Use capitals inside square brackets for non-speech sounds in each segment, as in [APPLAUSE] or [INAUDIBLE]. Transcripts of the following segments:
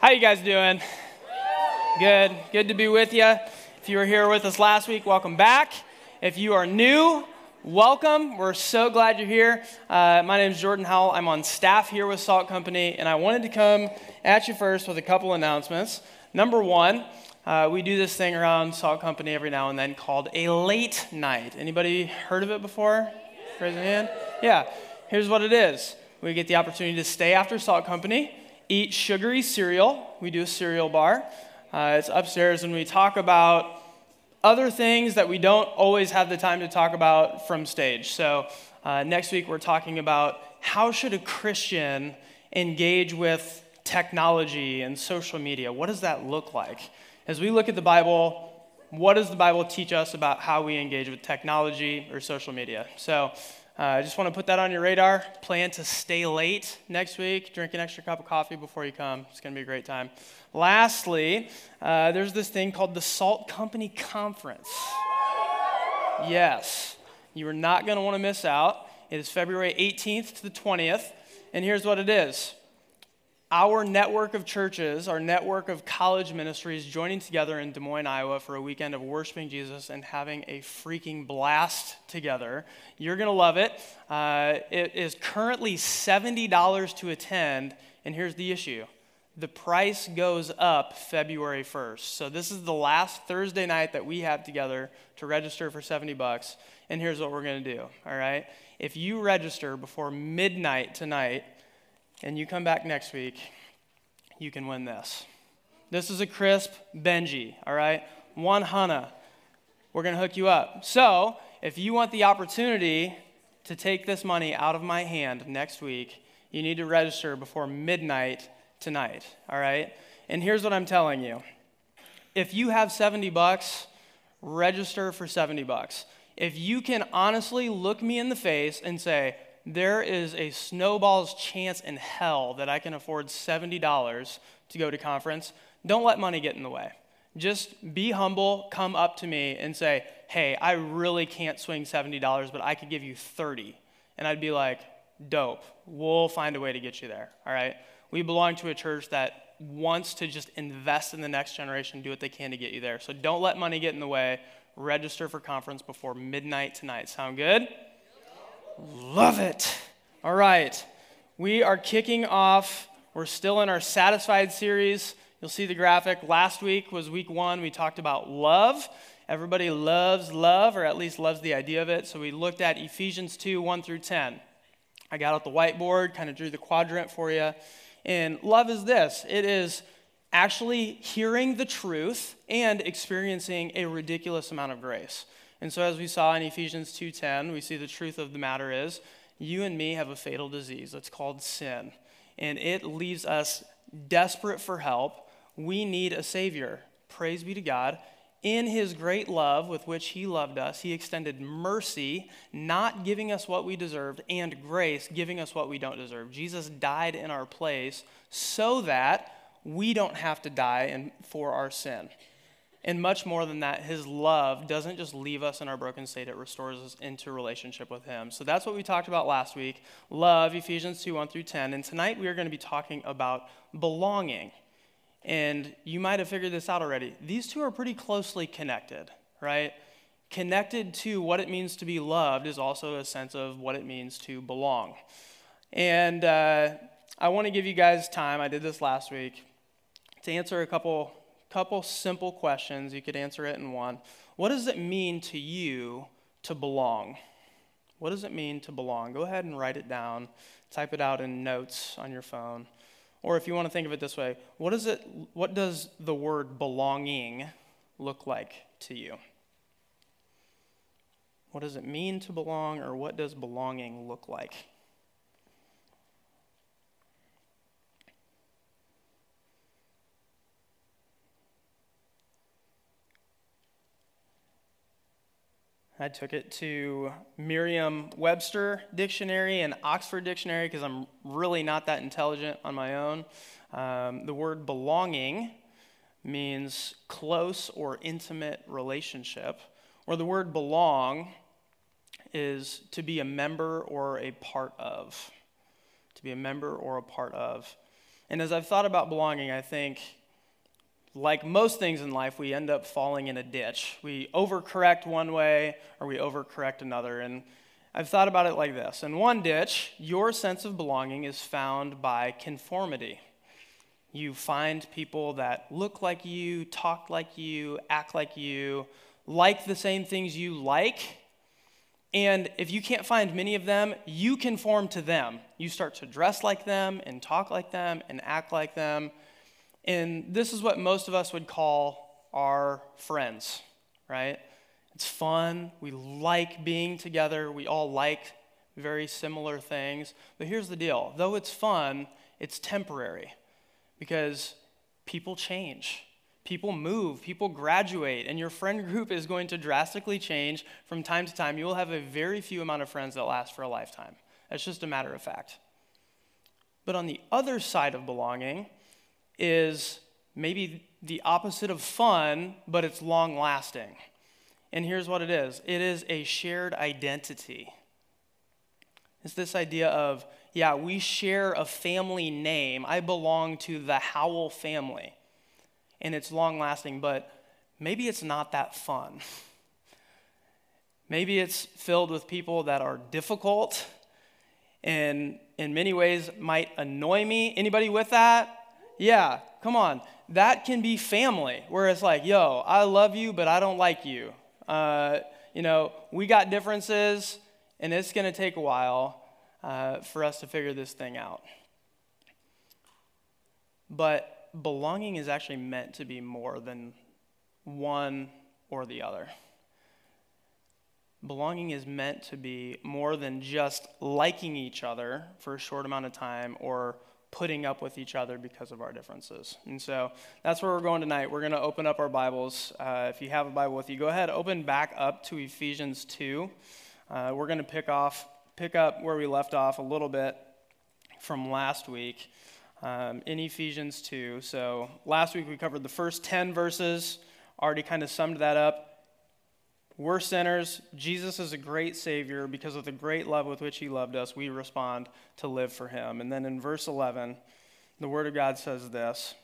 How you guys doing? Good. Good to be with you. If you were here with us last week, welcome back. If you are new, welcome. We're so glad you're here. Uh, my name is Jordan Howell. I'm on staff here with Salt Company, and I wanted to come at you first with a couple announcements. Number one, uh, we do this thing around Salt Company every now and then called a late night. Anybody heard of it before? Raise your hand. Yeah. Here's what it is. We get the opportunity to stay after Salt Company eat sugary cereal. We do a cereal bar. Uh, it's upstairs, and we talk about other things that we don't always have the time to talk about from stage. So uh, next week we're talking about how should a Christian engage with technology and social media. What does that look like? As we look at the Bible, what does the Bible teach us about how we engage with technology or social media? So I just want to put that on your radar. Plan to stay late next week. Drink an extra cup of coffee before you come. It's going to be a great time. Lastly, uh, there's this thing called the Salt Company Conference. Yes, you are not going to want to miss out. It is February 18th to the 20th. And here's what it is our network of churches, our network of college ministries joining together in Des Moines, Iowa for a weekend of worshiping Jesus and having a freaking blast together. You're going to love it. Uh, it is currently $70 to attend, and here's the issue the price goes up February 1st. So this is the last Thursday night that we have together to register for 70 bucks. And here's what we're going to do, all right? If you register before midnight tonight, and you come back next week, you can win this. This is a crisp Benji, all right? One Hana. We're going to hook you up. So, if you want the opportunity to take this money out of my hand next week, you need to register before midnight tonight, all right? And here's what I'm telling you. If you have 70 bucks, register for 70 bucks. If you can honestly look me in the face and say, there is a snowball's chance in hell that I can afford $70 to go to conference, don't let money get in the way. Just be humble, come up to me and say, hey, I really can't swing $70, but I could give you 30. And I'd be like, dope, we'll find a way to get you there, all right? We belong to a church that wants to just invest in the next generation, do what they can to get you there. So don't let money get in the way. Register for conference before midnight tonight. Sound good? Love it. All right. We are kicking off. We're still in our Satisfied series. You'll see the graphic. Last week was week one. We talked about love. Everybody loves love, or at least loves the idea of it. So we looked at Ephesians 2 1 through 10. I got out the whiteboard, kind of drew the quadrant for you. And love is this it is actually hearing the truth and experiencing a ridiculous amount of grace. And so as we saw in Ephesians 2:10, we see the truth of the matter is you and me have a fatal disease. that's called sin. And it leaves us desperate for help. We need a savior. Praise be to God. In his great love with which he loved us, he extended mercy, not giving us what we deserved, and grace, giving us what we don't deserve. Jesus died in our place so that we don't have to die for our sin. And much more than that, his love doesn't just leave us in our broken state, it restores us into relationship with him. So that's what we talked about last week love, Ephesians 2 1 through 10. And tonight we are going to be talking about belonging. And you might have figured this out already. These two are pretty closely connected, right? Connected to what it means to be loved is also a sense of what it means to belong. And uh, I want to give you guys time, I did this last week, to answer a couple couple simple questions. You could answer it in one. What does it mean to you to belong? What does it mean to belong? Go ahead and write it down. Type it out in notes on your phone. Or if you want to think of it this way, what, is it, what does the word belonging look like to you? What does it mean to belong, or what does belonging look like? I took it to Merriam Webster Dictionary and Oxford Dictionary because I'm really not that intelligent on my own. Um, the word belonging means close or intimate relationship, or the word belong is to be a member or a part of. To be a member or a part of. And as I've thought about belonging, I think, like most things in life, we end up falling in a ditch. We overcorrect one way or we overcorrect another. And I've thought about it like this In one ditch, your sense of belonging is found by conformity. You find people that look like you, talk like you, act like you, like the same things you like. And if you can't find many of them, you conform to them. You start to dress like them and talk like them and act like them. And this is what most of us would call our friends, right? It's fun. We like being together. We all like very similar things. But here's the deal though it's fun, it's temporary because people change. People move, people graduate, and your friend group is going to drastically change from time to time. You will have a very few amount of friends that last for a lifetime. That's just a matter of fact. But on the other side of belonging is maybe the opposite of fun, but it's long lasting. And here's what it is it is a shared identity. It's this idea of yeah, we share a family name. I belong to the Howell family. And it's long lasting, but maybe it's not that fun. Maybe it's filled with people that are difficult and in many ways might annoy me. Anybody with that? Yeah, come on. That can be family, where it's like, yo, I love you, but I don't like you. Uh, you know, we got differences, and it's going to take a while uh, for us to figure this thing out. But belonging is actually meant to be more than one or the other. Belonging is meant to be more than just liking each other for a short amount of time or putting up with each other because of our differences. And so that's where we're going tonight. We're going to open up our Bibles. Uh, if you have a Bible with you, go ahead, open back up to Ephesians 2. Uh, we're going to pick off pick up where we left off a little bit from last week um, in Ephesians 2. So last week we covered the first 10 verses, already kind of summed that up. We're sinners. Jesus is a great Savior. Because of the great love with which He loved us, we respond to live for Him. And then in verse 11, the Word of God says this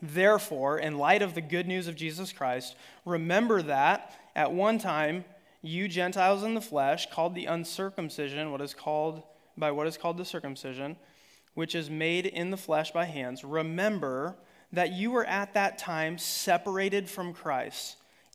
Therefore, in light of the good news of Jesus Christ, remember that at one time you Gentiles in the flesh, called the uncircumcision, what is called by what is called the circumcision, which is made in the flesh by hands, remember that you were at that time separated from Christ,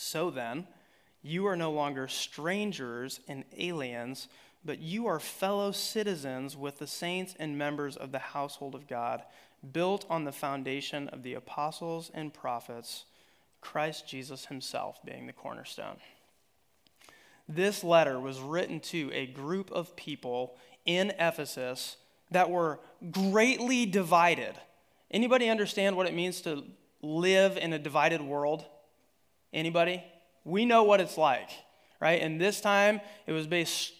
So then, you are no longer strangers and aliens, but you are fellow citizens with the saints and members of the household of God, built on the foundation of the apostles and prophets, Christ Jesus himself being the cornerstone. This letter was written to a group of people in Ephesus that were greatly divided. Anybody understand what it means to live in a divided world? Anybody? We know what it's like, right? And this time it was based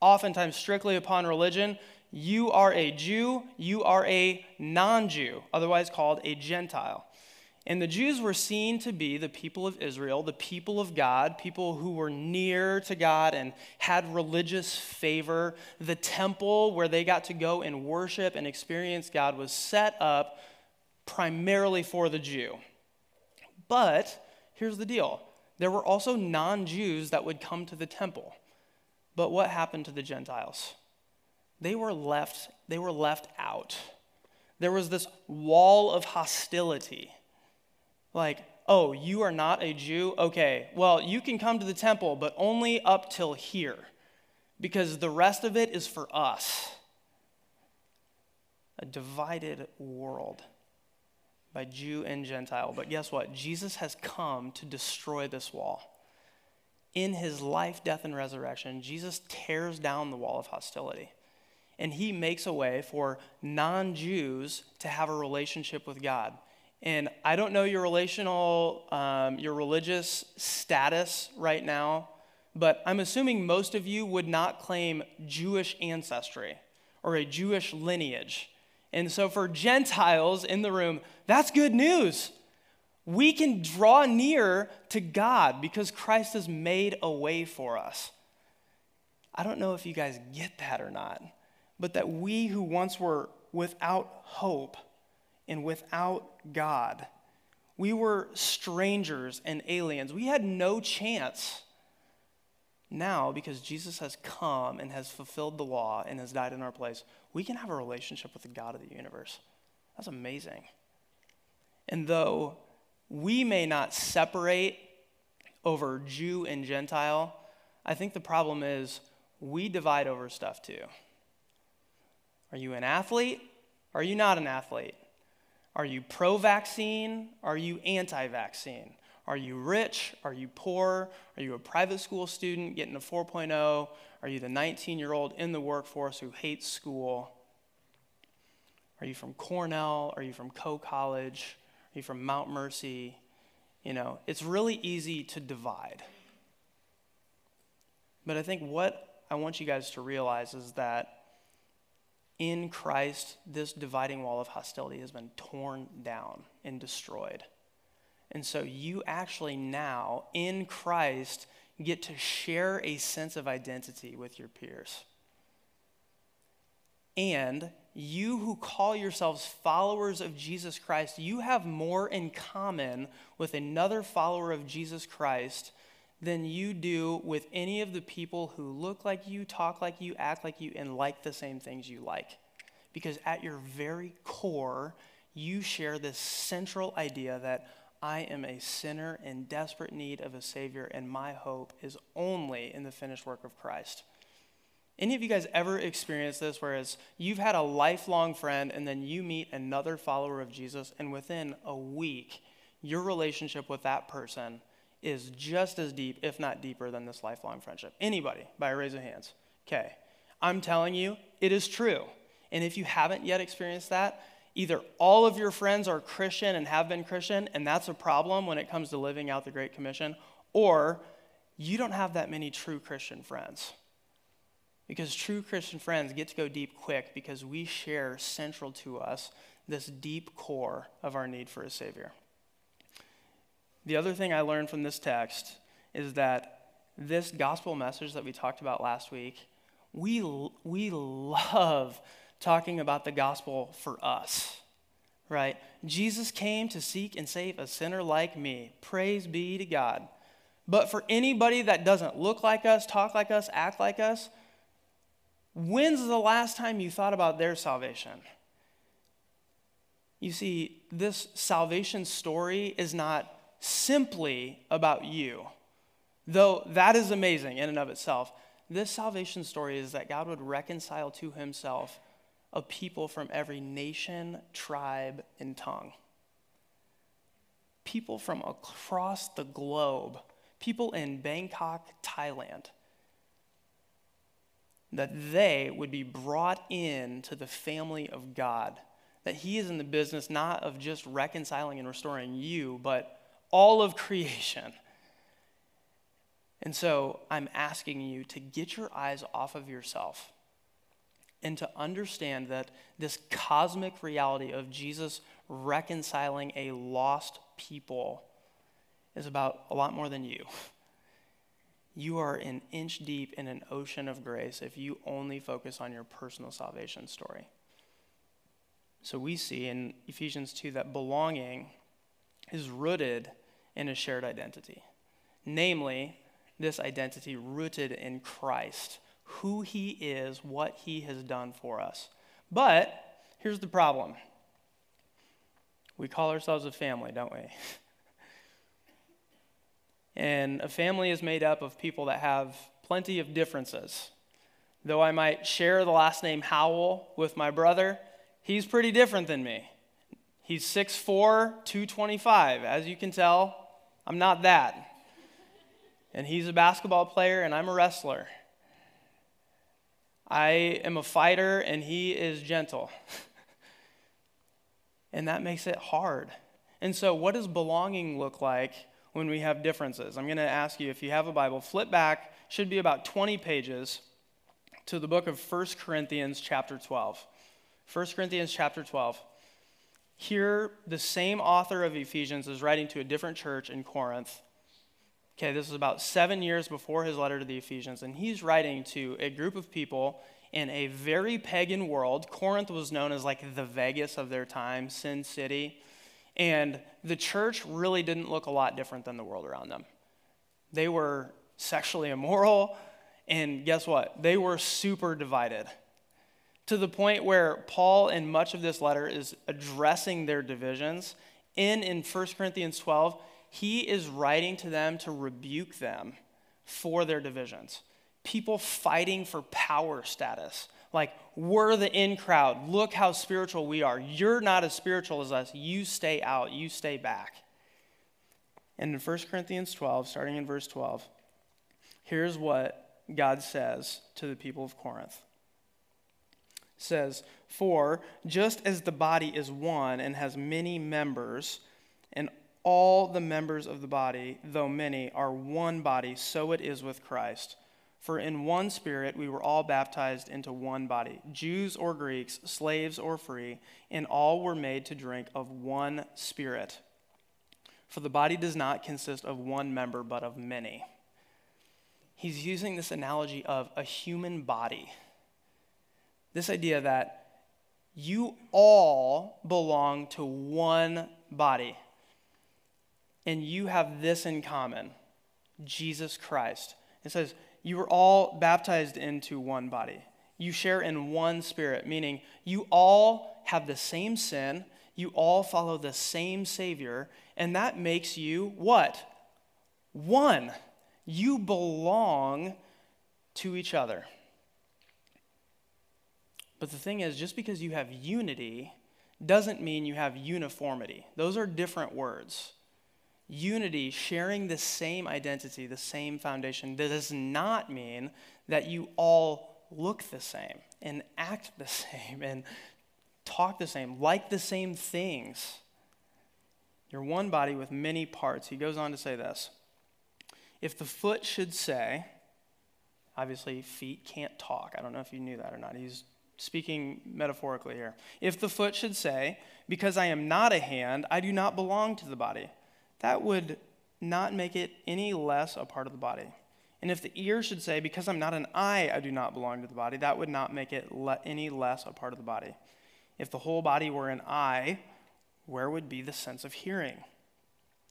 oftentimes strictly upon religion. You are a Jew, you are a non Jew, otherwise called a Gentile. And the Jews were seen to be the people of Israel, the people of God, people who were near to God and had religious favor. The temple where they got to go and worship and experience God was set up primarily for the Jew. But here's the deal there were also non Jews that would come to the temple. But what happened to the Gentiles? They were left, they were left out. There was this wall of hostility like, oh, you are not a Jew? Okay, well, you can come to the temple, but only up till here, because the rest of it is for us. A divided world by Jew and Gentile. But guess what? Jesus has come to destroy this wall. In his life, death, and resurrection, Jesus tears down the wall of hostility. And he makes a way for non Jews to have a relationship with God. And I don't know your relational, um, your religious status right now, but I'm assuming most of you would not claim Jewish ancestry or a Jewish lineage. And so for Gentiles in the room, that's good news. We can draw near to God because Christ has made a way for us. I don't know if you guys get that or not, but that we who once were without hope and without God, we were strangers and aliens. We had no chance. Now, because Jesus has come and has fulfilled the law and has died in our place, we can have a relationship with the God of the universe. That's amazing. And though we may not separate over Jew and Gentile, I think the problem is we divide over stuff too. Are you an athlete? Are you not an athlete? Are you pro vaccine? Are you anti vaccine? Are you rich? Are you poor? Are you a private school student getting a 4.0? Are you the 19 year old in the workforce who hates school? Are you from Cornell? Are you from Coe College? Are you from Mount Mercy? You know, it's really easy to divide. But I think what I want you guys to realize is that in Christ, this dividing wall of hostility has been torn down and destroyed. And so you actually now, in Christ, get to share a sense of identity with your peers. And you who call yourselves followers of Jesus Christ, you have more in common with another follower of Jesus Christ than you do with any of the people who look like you, talk like you, act like you, and like the same things you like. Because at your very core, you share this central idea that I am a sinner in desperate need of a Savior, and my hope is only in the finished work of Christ. Any of you guys ever experienced this, whereas you've had a lifelong friend and then you meet another follower of Jesus, and within a week, your relationship with that person is just as deep, if not deeper, than this lifelong friendship? Anybody, by a raise of hands. Okay. I'm telling you, it is true. And if you haven't yet experienced that, either all of your friends are Christian and have been Christian, and that's a problem when it comes to living out the Great Commission, or you don't have that many true Christian friends. Because true Christian friends get to go deep quick because we share central to us this deep core of our need for a Savior. The other thing I learned from this text is that this gospel message that we talked about last week, we, we love talking about the gospel for us, right? Jesus came to seek and save a sinner like me. Praise be to God. But for anybody that doesn't look like us, talk like us, act like us, when's the last time you thought about their salvation? You see, this salvation story is not simply about you, though that is amazing in and of itself. This salvation story is that God would reconcile to himself of people from every nation, tribe, and tongue. People from across the globe, people in Bangkok, Thailand, that they would be brought in to the family of God. That He is in the business not of just reconciling and restoring you, but all of [LAUGHS] creation. And so I'm asking you to get your eyes off of yourself and to understand that this cosmic reality of Jesus reconciling a lost people is about a lot more than you. You are an inch deep in an ocean of grace if you only focus on your personal salvation story. So we see in Ephesians 2 that belonging is rooted in a shared identity. Namely, this identity rooted in Christ who he is, what he has done for us. But here's the problem we call ourselves a family, don't we? [LAUGHS] And a family is made up of people that have plenty of differences. Though I might share the last name Howell with my brother, he's pretty different than me. He's 6'4, 225. As you can tell, I'm not that. And he's a basketball player, and I'm a wrestler. I am a fighter, and he is gentle. [LAUGHS] and that makes it hard. And so, what does belonging look like when we have differences? I'm going to ask you if you have a Bible, flip back, should be about 20 pages, to the book of 1 Corinthians, chapter 12. 1 Corinthians, chapter 12. Here, the same author of Ephesians is writing to a different church in Corinth. Okay, this is about seven years before his letter to the Ephesians, and he's writing to a group of people in a very pagan world. Corinth was known as like the Vegas of their time, Sin City. And the church really didn't look a lot different than the world around them. They were sexually immoral, and guess what? They were super divided to the point where Paul, in much of this letter, is addressing their divisions. In, in 1 Corinthians 12, he is writing to them to rebuke them for their divisions. People fighting for power status. Like, we're the in crowd. Look how spiritual we are. You're not as spiritual as us. You stay out, you stay back. And in 1 Corinthians 12, starting in verse 12, here's what God says to the people of Corinth says, For just as the body is one and has many members, all the members of the body, though many, are one body, so it is with Christ. For in one spirit we were all baptized into one body, Jews or Greeks, slaves or free, and all were made to drink of one spirit. For the body does not consist of one member, but of many. He's using this analogy of a human body this idea that you all belong to one body. And you have this in common Jesus Christ. It says, You are all baptized into one body. You share in one spirit, meaning you all have the same sin, you all follow the same Savior, and that makes you what? One. You belong to each other. But the thing is, just because you have unity doesn't mean you have uniformity. Those are different words. Unity, sharing the same identity, the same foundation, does not mean that you all look the same and act the [LAUGHS] same and talk the same, like the same things. You're one body with many parts. He goes on to say this If the foot should say, obviously, feet can't talk. I don't know if you knew that or not. He's speaking metaphorically here. If the foot should say, Because I am not a hand, I do not belong to the body, that would not make it any less a part of the body. And if the ear should say, Because I'm not an eye, I do not belong to the body, that would not make it le- any less a part of the body. If the whole body were an eye, where would be the sense of hearing?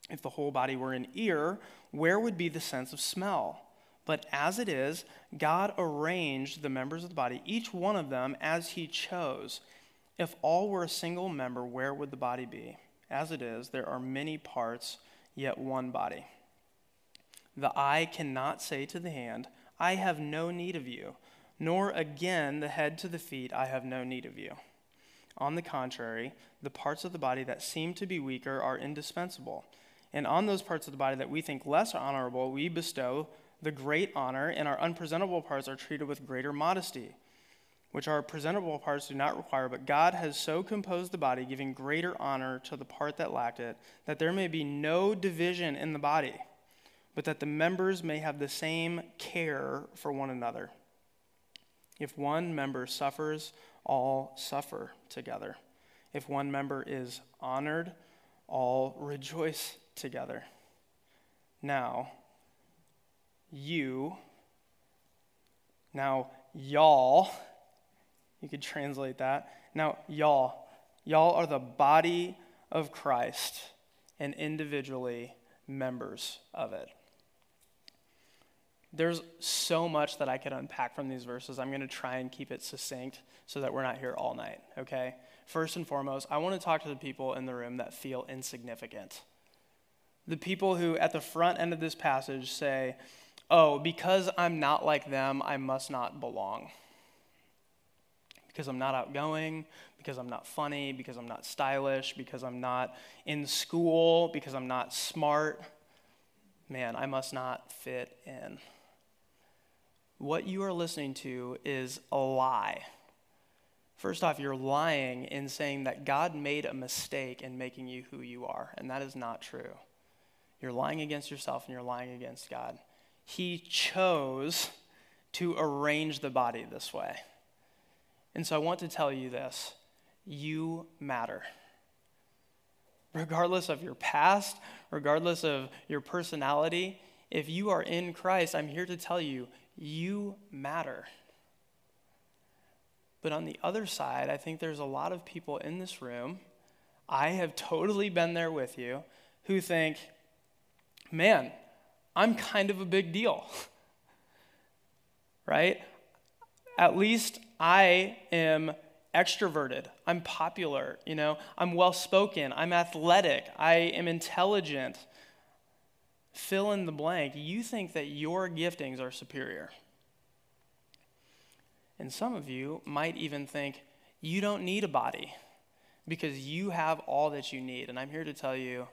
If the whole body were an ear, where would be the sense of smell? But as it is, God arranged the members of the body, each one of them as he chose. If all were a single member, where would the body be? As it is, there are many parts, yet one body. The eye cannot say to the hand, I have no need of you, nor again the head to the feet, I have no need of you. On the contrary, the parts of the body that seem to be weaker are indispensable. And on those parts of the body that we think less honorable, we bestow the great honor, and our unpresentable parts are treated with greater modesty, which our presentable parts do not require. But God has so composed the body, giving greater honor to the part that lacked it, that there may be no division in the body, but that the members may have the same care for one another. If one member suffers, all suffer together. If one member is honored, all rejoice together. Now, you. Now, y'all, you could translate that. Now, y'all, y'all are the body of Christ and individually members of it. There's so much that I could unpack from these verses. I'm going to try and keep it succinct so that we're not here all night, okay? First and foremost, I want to talk to the people in the room that feel insignificant. The people who, at the front end of this passage, say, Oh, because I'm not like them, I must not belong. Because I'm not outgoing, because I'm not funny, because I'm not stylish, because I'm not in school, because I'm not smart. Man, I must not fit in. What you are listening to is a lie. First off, you're lying in saying that God made a mistake in making you who you are, and that is not true. You're lying against yourself and you're lying against God. He chose to arrange the body this way. And so I want to tell you this you matter. Regardless of your past, regardless of your personality, if you are in Christ, I'm here to tell you, you matter. But on the other side, I think there's a lot of people in this room, I have totally been there with you, who think, man, I'm kind of a big deal. [LAUGHS] right? At least I am extroverted. I'm popular, you know. I'm well spoken. I'm athletic. I am intelligent. Fill in the blank. You think that your giftings are superior. And some of you might even think you don't need a body because you have all that you need. And I'm here to tell you,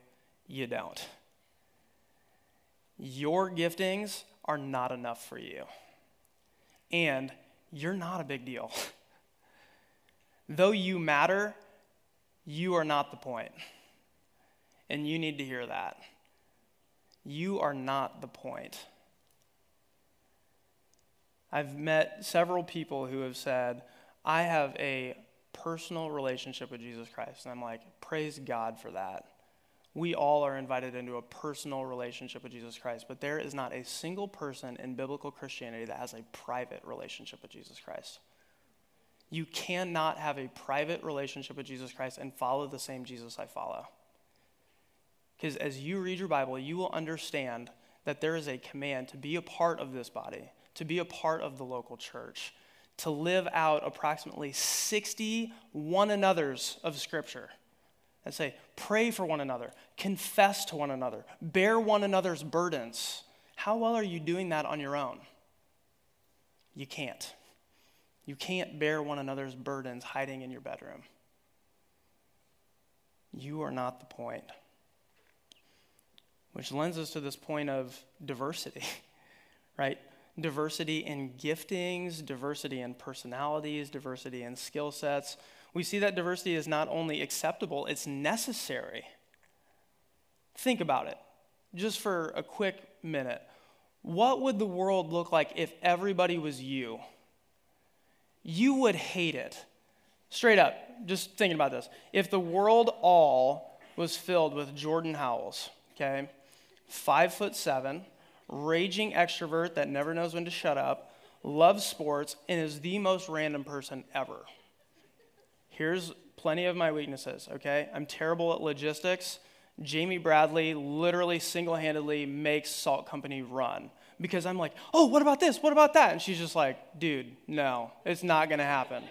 you don't. Your giftings are not enough for you. And you're not a big deal. [LAUGHS] Though you matter, you are not the point. And you need to hear that. You are not the point. I've met several people who have said, I have a personal relationship with Jesus Christ. And I'm like, praise God for that we all are invited into a personal relationship with Jesus Christ, but there is not a single person in biblical Christianity that has a private relationship with Jesus Christ. You cannot have a private relationship with Jesus Christ and follow the same Jesus I follow. Because as you read your Bible, you will understand that there is a command to be a part of this body, to be a part of the local church, to live out approximately 60 one another's of Scripture and say, pray for one another, confess to one another, bear one another's burdens. How well are you doing that on your own? You can't. You can't bear one another's burdens hiding in your bedroom. You are not the point. Which lends us to this point of diversity, [LAUGHS] right? Diversity in giftings, diversity in personalities, diversity in skill sets we see that diversity is not only acceptable, it's necessary. Think about it just for a quick minute. What would the world look like if everybody was you? You would hate it. Straight up, just thinking about this. If the world all was filled with Jordan Howells, okay, five foot seven, raging extrovert that never knows when to shut up, loves sports, and is the most random person ever here's plenty of my weaknesses, okay? I'm terrible at logistics. Jamie Bradley literally single handedly makes Salt Company run because I'm like, oh, what about this? What about that? And she's just like, dude, no, it's not gonna happen.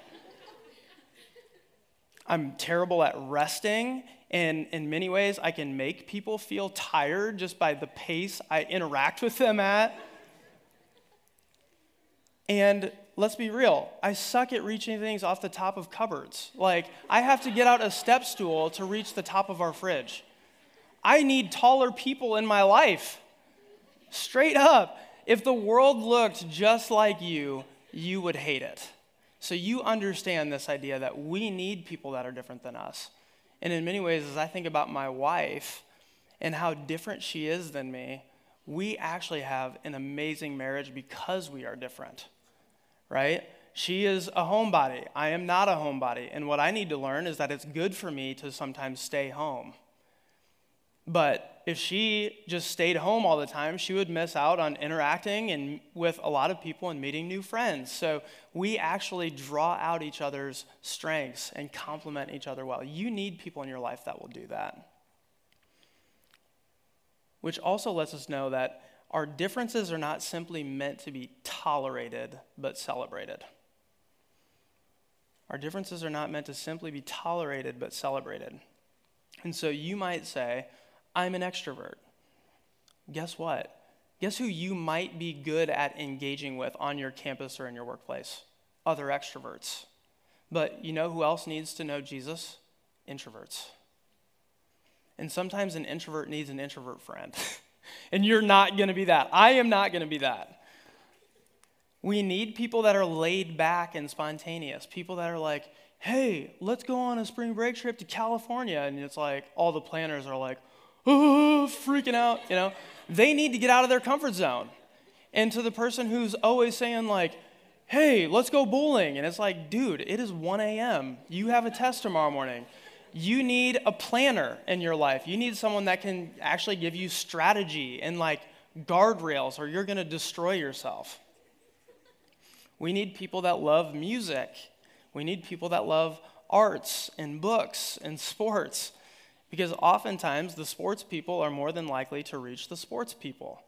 I'm terrible at resting, and in many ways, I can make people feel tired just by the pace I interact with them at. And let's be real, I suck at reaching things off the top of cupboards. Like, I have to get out a step stool to reach the top of our fridge. I need taller people in my life. Straight up. If the world looked just like you, you would hate it. So you understand this idea that we need people that are different than us. And in many ways, as I think about my wife and how different she is than me, we actually have an amazing marriage because we are different right? She is a homebody. I am not a homebody. And what I need to learn is that it's good for me to sometimes stay home. But if she just stayed home all the time, she would miss out on interacting and with a lot of people and meeting new friends. So we actually draw out each other's strengths and complement each other well. You need people in your life that will do that. Which also lets us know that our differences are not simply meant to be tolerated, but celebrated. Our differences are not meant to simply be tolerated, but celebrated. And so you might say, I'm an extrovert. guess what? Guess who you might be good at engaging with on your campus or in your workplace? Other extroverts. But you know who else needs to know Jesus? Introverts. And sometimes an introvert needs an introvert friend. [LAUGHS] and you're not going to be that. I am not going to be that. We need people that are laid back and spontaneous, people that are like, hey, let's go on a spring break trip to California. And it's like all the planners are like, oh, freaking out, you know? They need to get out of their comfort zone. And to the person who's always saying, like, hey, let's go bowling. And it's like, dude, it is 1 a.m. You have a test tomorrow morning. You need a planner in your life. You need someone that can actually give you strategy and like guardrails, or you're going to destroy yourself. We need people that love music. We need people that love arts and books and sports. Because oftentimes the sports people are more than likely to reach the sports people.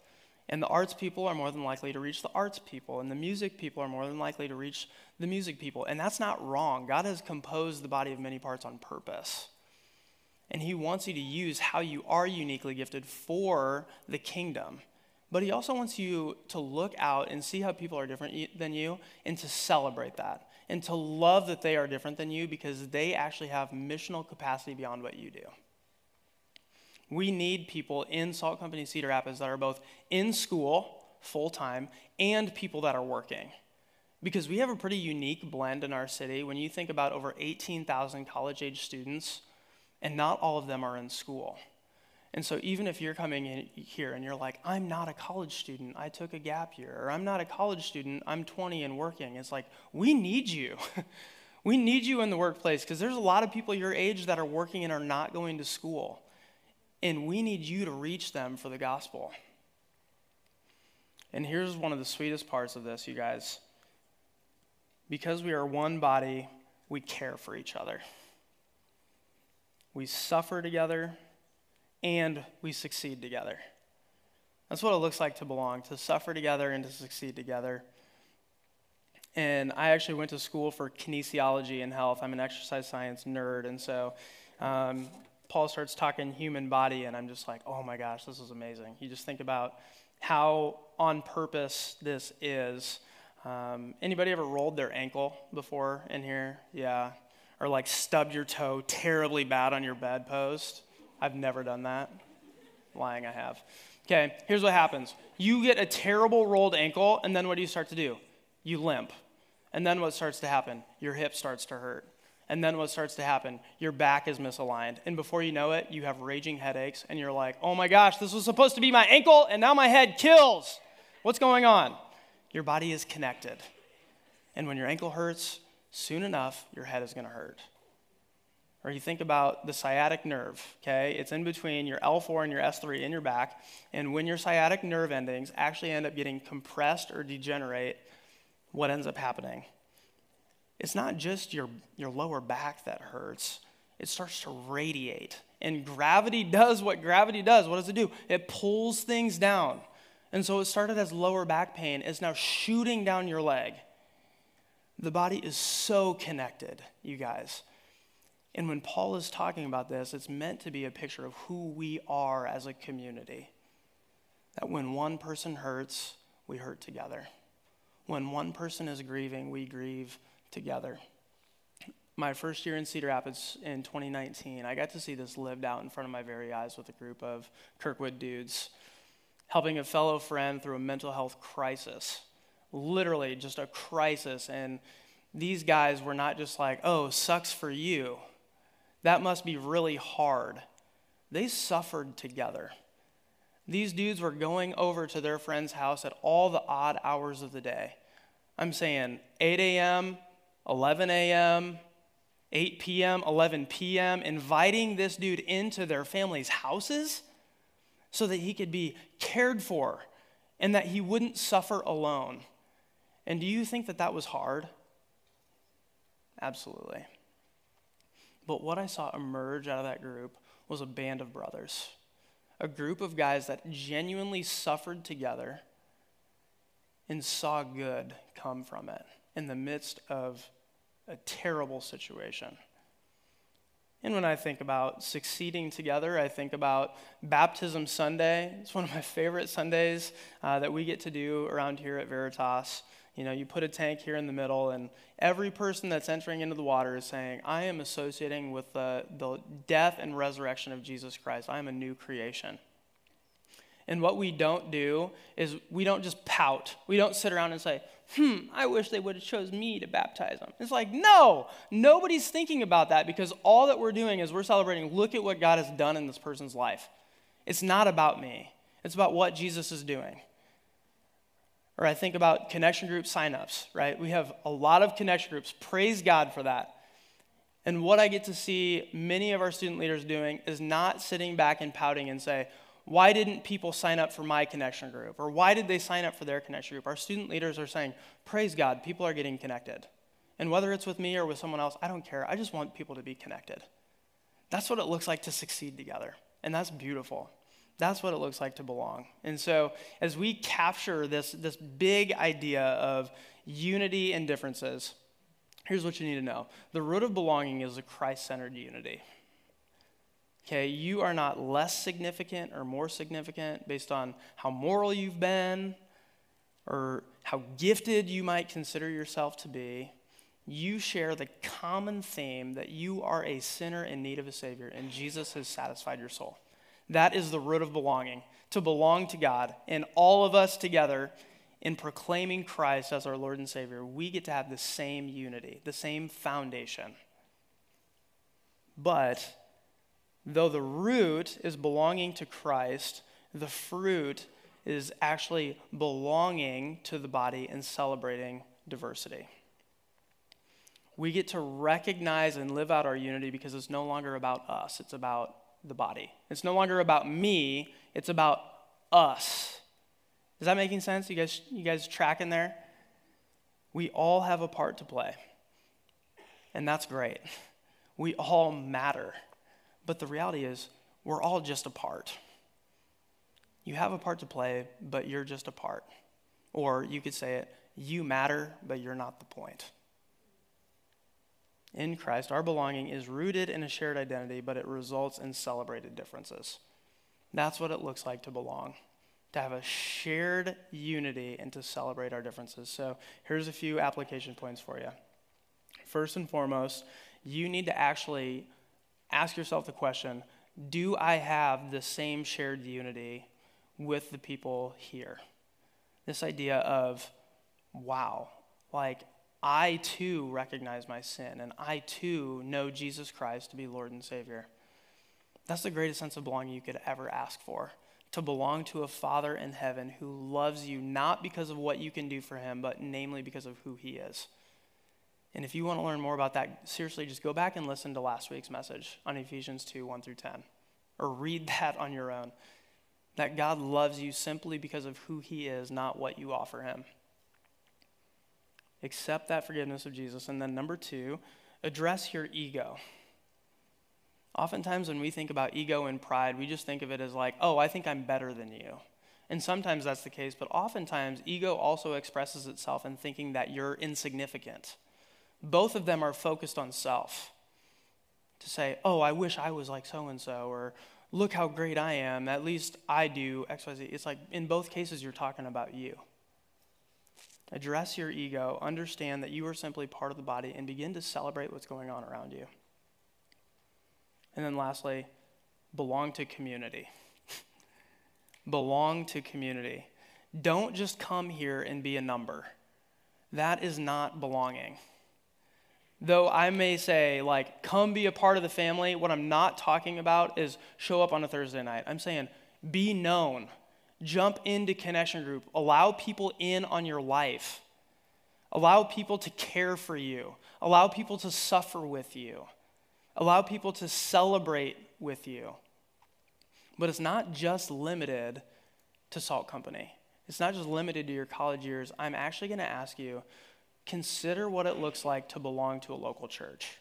And the arts people are more than likely to reach the arts people. And the music people are more than likely to reach the music people. And that's not wrong. God has composed the body of many parts on purpose. And He wants you to use how you are uniquely gifted for the kingdom. But he also wants you to look out and see how people are different than you and to celebrate that and to love that they are different than you because they actually have missional capacity beyond what you do. We need people in Salt Company Cedar Rapids that are both in school full time and people that are working. Because we have a pretty unique blend in our city. When you think about over 18,000 college age students, and not all of them are in school. And so, even if you're coming in here and you're like, I'm not a college student, I took a gap year, or I'm not a college student, I'm 20 and working, it's like, we need you. [LAUGHS] we need you in the workplace because there's a lot of people your age that are working and are not going to school. And we need you to reach them for the gospel. And here's one of the sweetest parts of this, you guys. Because we are one body, we care for each other. We suffer together and we succeed together. That's what it looks like to belong, to suffer together and to succeed together. And I actually went to school for kinesiology and health. I'm an exercise science nerd. And so um, Paul starts talking human body, and I'm just like, oh my gosh, this is amazing. You just think about how on purpose this is. Um, anybody ever rolled their ankle before in here? Yeah. Or like stubbed your toe terribly bad on your bedpost? I've never done that. Lying, I have. Okay, here's what happens you get a terrible rolled ankle, and then what do you start to do? You limp. And then what starts to happen? Your hip starts to hurt. And then what starts to happen? Your back is misaligned. And before you know it, you have raging headaches, and you're like, oh my gosh, this was supposed to be my ankle, and now my head kills. What's going on? Your body is connected. And when your ankle hurts, soon enough, your head is going to hurt or you think about the sciatic nerve, okay? It's in between your L4 and your S3 in your back. And when your sciatic nerve endings actually end up getting compressed or degenerate, what ends up happening? It's not just your, your lower back that hurts, it starts to radiate. And gravity does what gravity does. What does it do? It pulls things down. And so it started as lower back pain, it's now shooting down your leg. The body is so connected, you guys. And when Paul is talking about this, it's meant to be a picture of who we are as a community. That when one person hurts, we hurt together. When one person is grieving, we grieve together. My first year in Cedar Rapids in 2019, I got to see this lived out in front of my very eyes with a group of Kirkwood dudes, helping a fellow friend through a mental health crisis. Literally, just a crisis. And these guys were not just like, oh, sucks for you that must be really hard. They suffered together. These dudes were going over to their friend's house at all the odd hours of the day. I'm saying 8 a.m., 11 a.m., 8 p.m., 11 p.m., inviting this dude into their family's houses so that he could be cared for and that he wouldn't suffer alone. And do you think that that was hard? Absolutely. But what I saw emerge out of that group was a band of brothers, a group of guys that genuinely suffered together and saw good come from it in the midst of a terrible situation. And when I think about succeeding together, I think about Baptism Sunday. It's one of my favorite Sundays uh, that we get to do around here at Veritas. You know, you put a tank here in the middle, and every person that's entering into the water is saying, I am associating with the, the death and resurrection of Jesus Christ. I am a new creation. And what we don't do is we don't just pout. We don't sit around and say, hmm, I wish they would have chose me to baptize them. It's like, no, nobody's thinking about that because all that we're doing is we're celebrating, look at what God has done in this person's life. It's not about me. It's about what Jesus is doing. Or I think about connection group signups, right? We have a lot of connection groups. Praise God for that. And what I get to see many of our student leaders doing is not sitting back and pouting and say, why didn't people sign up for my connection group? Or why did they sign up for their connection group? Our student leaders are saying, Praise God, people are getting connected. And whether it's with me or with someone else, I don't care. I just want people to be connected. That's what it looks like to succeed together. And that's beautiful. That's what it looks like to belong. And so, as we capture this, this big idea of unity and differences, here's what you need to know the root of belonging is a Christ centered unity. Okay, you are not less significant or more significant based on how moral you've been or how gifted you might consider yourself to be. You share the common theme that you are a sinner in need of a Savior, and Jesus has satisfied your soul. That is the root of belonging, to belong to God. And all of us together, in proclaiming Christ as our Lord and Savior, we get to have the same unity, the same foundation. But Though the root is belonging to Christ, the fruit is actually belonging to the body and celebrating diversity. We get to recognize and live out our unity because it's no longer about us, it's about the body. It's no longer about me, it's about us. Is that making sense? You guys, you guys tracking there? We all have a part to play. And that's great. We all matter. But the reality is, we're all just a part. You have a part to play, but you're just a part. Or you could say it, you matter, but you're not the point. In Christ, our belonging is rooted in a shared identity, but it results in celebrated differences. That's what it looks like to belong, to have a shared unity and to celebrate our differences. So here's a few application points for you. First and foremost, you need to actually ask yourself the question do I have the same shared unity with the people here? This idea of, wow, like I too recognize my sin and I too know Jesus Christ to be Lord and Savior. That's the greatest sense of belonging you could ever ask for. To belong to a Father in heaven who loves you not because of what you can do for him, but namely because of who he is. And if you want to learn more about that, seriously, just go back and listen to last week's message on Ephesians 2 1 through 10, or read [LAUGHS] that on your own. That God loves you simply because of who He is, not what you offer Him. Accept that forgiveness of Jesus. And then, number two, address your ego. Oftentimes, when we think about ego and pride, we just think of it as like, oh, I think I'm better than you. And sometimes that's the case, but oftentimes, ego also expresses itself in thinking that you're insignificant both of them are focused on self. To say, oh, I wish I was like so and so, or look how great I am, at least I do XYZ. It's like in both cases, you're talking about you. Address your ego, understand that you are simply part of the body, and begin to celebrate what's going on around you. And then lastly, belong to community. [LAUGHS] belong to community. Don't just come here and be a number. That is not belonging though I may say, like, come be a part of the family, what I'm not talking about is show up on a Thursday night. I'm saying be known, jump into connection group, allow people in on your life, allow people to care for you, allow people to suffer with you, allow people to celebrate with you. But it's not just limited to Salt Company. It's not just limited to your college years. I'm actually going to ask you consider what it looks like to belong to a local church.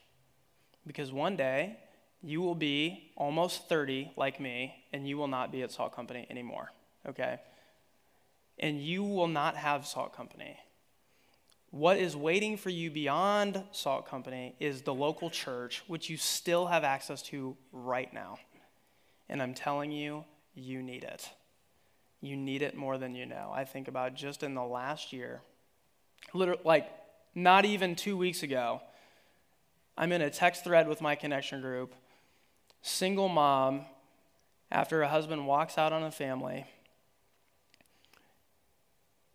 Because one day, you will be almost 30 like me, and you will not be at Salt Company anymore, okay? And you will not have Salt Company. What is waiting for you beyond Salt Company is the local church, which you still have access to right now. And I'm telling you, you need it. You need it more than you know. I think about just in the last year, literally, like not even two weeks ago, I'm in a text thread with my connection group. Single mom, after her husband walks out on a family,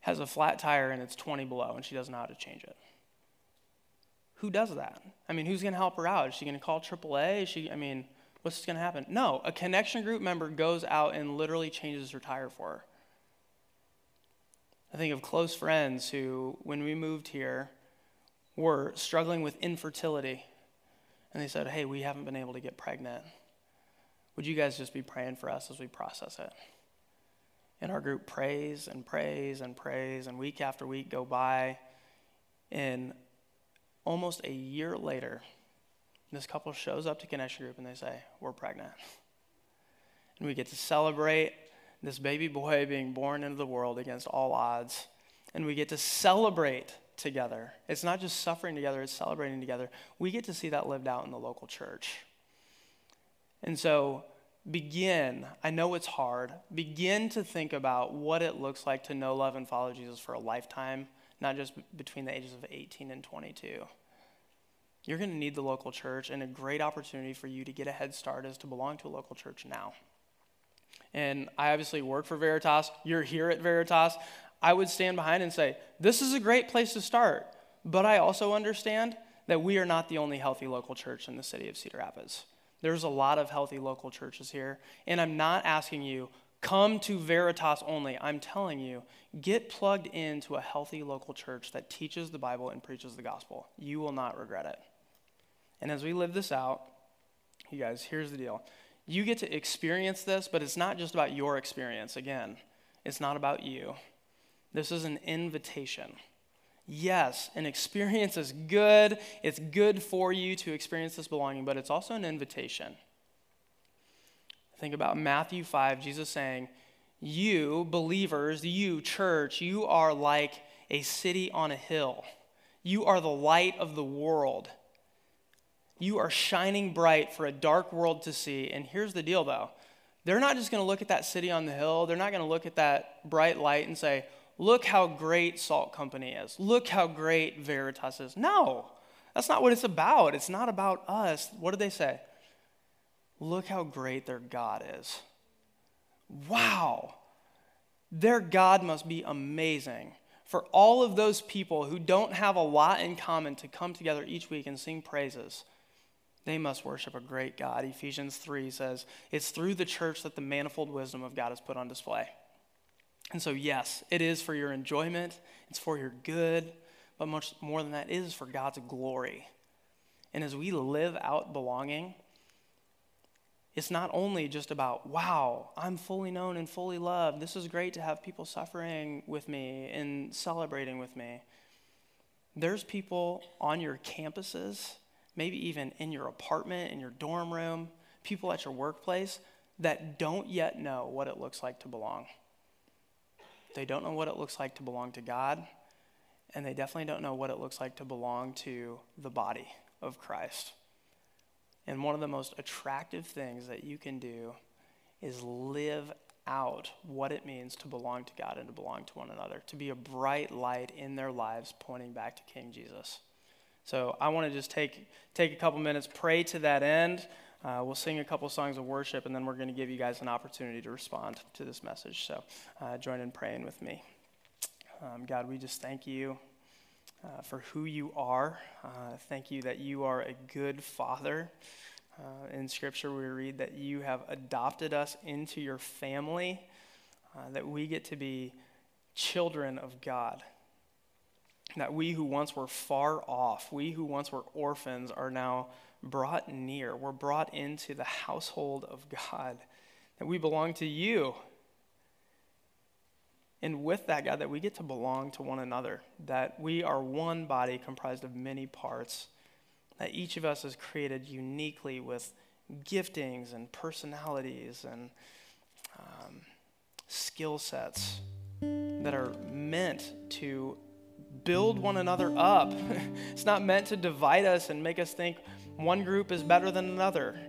has a flat tire and it's 20 below and she doesn't know how to change it. Who does that? I mean, who's going to help her out? Is she going to call AAA? Is she, I mean, what's going to happen? No, a connection group member goes out and literally changes her tire for her. I think of close friends who, when we moved here, were struggling with infertility. And they said, Hey, we haven't been able to get pregnant. Would you guys just be praying for us as we process it? And our group prays and prays and prays, and week after week go by. And almost a year later, this couple shows up to Connection Group and they say, We're pregnant. And we get to celebrate this baby boy being born into the world against all odds. And we get to celebrate together. It's not just suffering together, it's celebrating together. We get to see that lived out in the local church. And so, begin, I know it's hard, begin to think about what it looks like to know, love, and follow Jesus for a lifetime, not just between the ages of 18 and 22. You're going to need the local church, and a great opportunity for you to get a head start is to belong to a local church now. And I obviously work for Veritas. You're here at Veritas. I would stand behind and say, This is a great place to start. But I also understand that we are not the only healthy local church in the city of Cedar Rapids. There's a lot of healthy local churches here. And I'm not asking you, come to Veritas only. I'm telling you, get plugged into a healthy local church that teaches the Bible and preaches the gospel. You will not regret it. And as we live this out, you guys, here's the deal. You get to experience this, but it's not just about your experience. Again, it's not about you. This is an invitation. Yes, an experience is good. It's good for you to experience this belonging, but it's also an invitation. Think about Matthew 5, Jesus saying, You, believers, you, church, you are like a city on a hill. You are the light of the world. You are shining bright for a dark world to see. And here's the deal, though they're not just going to look at that city on the hill, they're not going to look at that bright light and say, look how great Salt Company is. Look how great Veritas is. No, that's not what it's about. It's not about us. What did they say? Look how great their God is. Wow. Their God must be amazing. For all of those people who don't have a lot in common to come together each week and sing praises, they must worship a great God. Ephesians 3 says, It's through the church that the manifold wisdom of God is put on display. And so, yes, it is for your enjoyment, it's for your good, but much more than that, it is for God's glory. And as we live out belonging, it's not only just about, wow, I'm fully known and fully loved. This is great to have people suffering with me and celebrating with me. There's people on your campuses, maybe even in your apartment, in your dorm room, people at your workplace that don't yet know what it looks like to belong. They don't know what it looks like to belong to God, and they definitely don't know what it looks like to belong to the body of Christ. And one of the most attractive things that you can do is live out what it means to belong to God and to belong to one another, to be a bright light in their lives pointing back to King Jesus. So I want to just take, take a couple minutes, pray to that end. Uh, we'll sing a couple songs of worship, and then we're going to give you guys an opportunity to respond to this message. So uh, join in praying with me. Um, God, we just thank you uh, for who you are. Uh, thank you that you are a good father. Uh, in Scripture, we read that you have adopted us into your family, uh, that we get to be children of God. That we who once were far off, we who once were orphans, are now brought near. We're brought into the household of God, that we belong to you. And with that, God, that we get to belong to one another, that we are one body comprised of many parts, that each of us is created uniquely with giftings and personalities and um, skill sets that are meant to build one another up. [LAUGHS] it's not meant to divide us and make us think one group is better than another.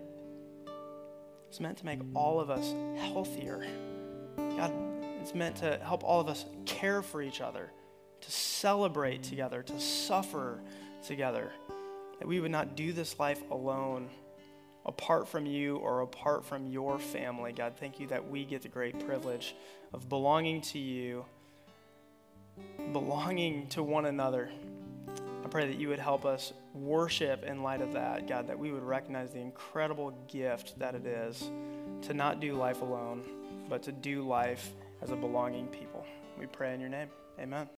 It's meant to make all of us healthier. God, it's meant to help all of us care for each other, to celebrate together, to suffer together. That we would not do this life alone, apart from you or apart from your family. God, thank you that we get the great privilege of belonging to you, belonging to one another. I pray that you would help us worship in light of that, God, that we would recognize the incredible gift that it is to not do life alone, but to do life as a belonging people. We pray in your name. Amen.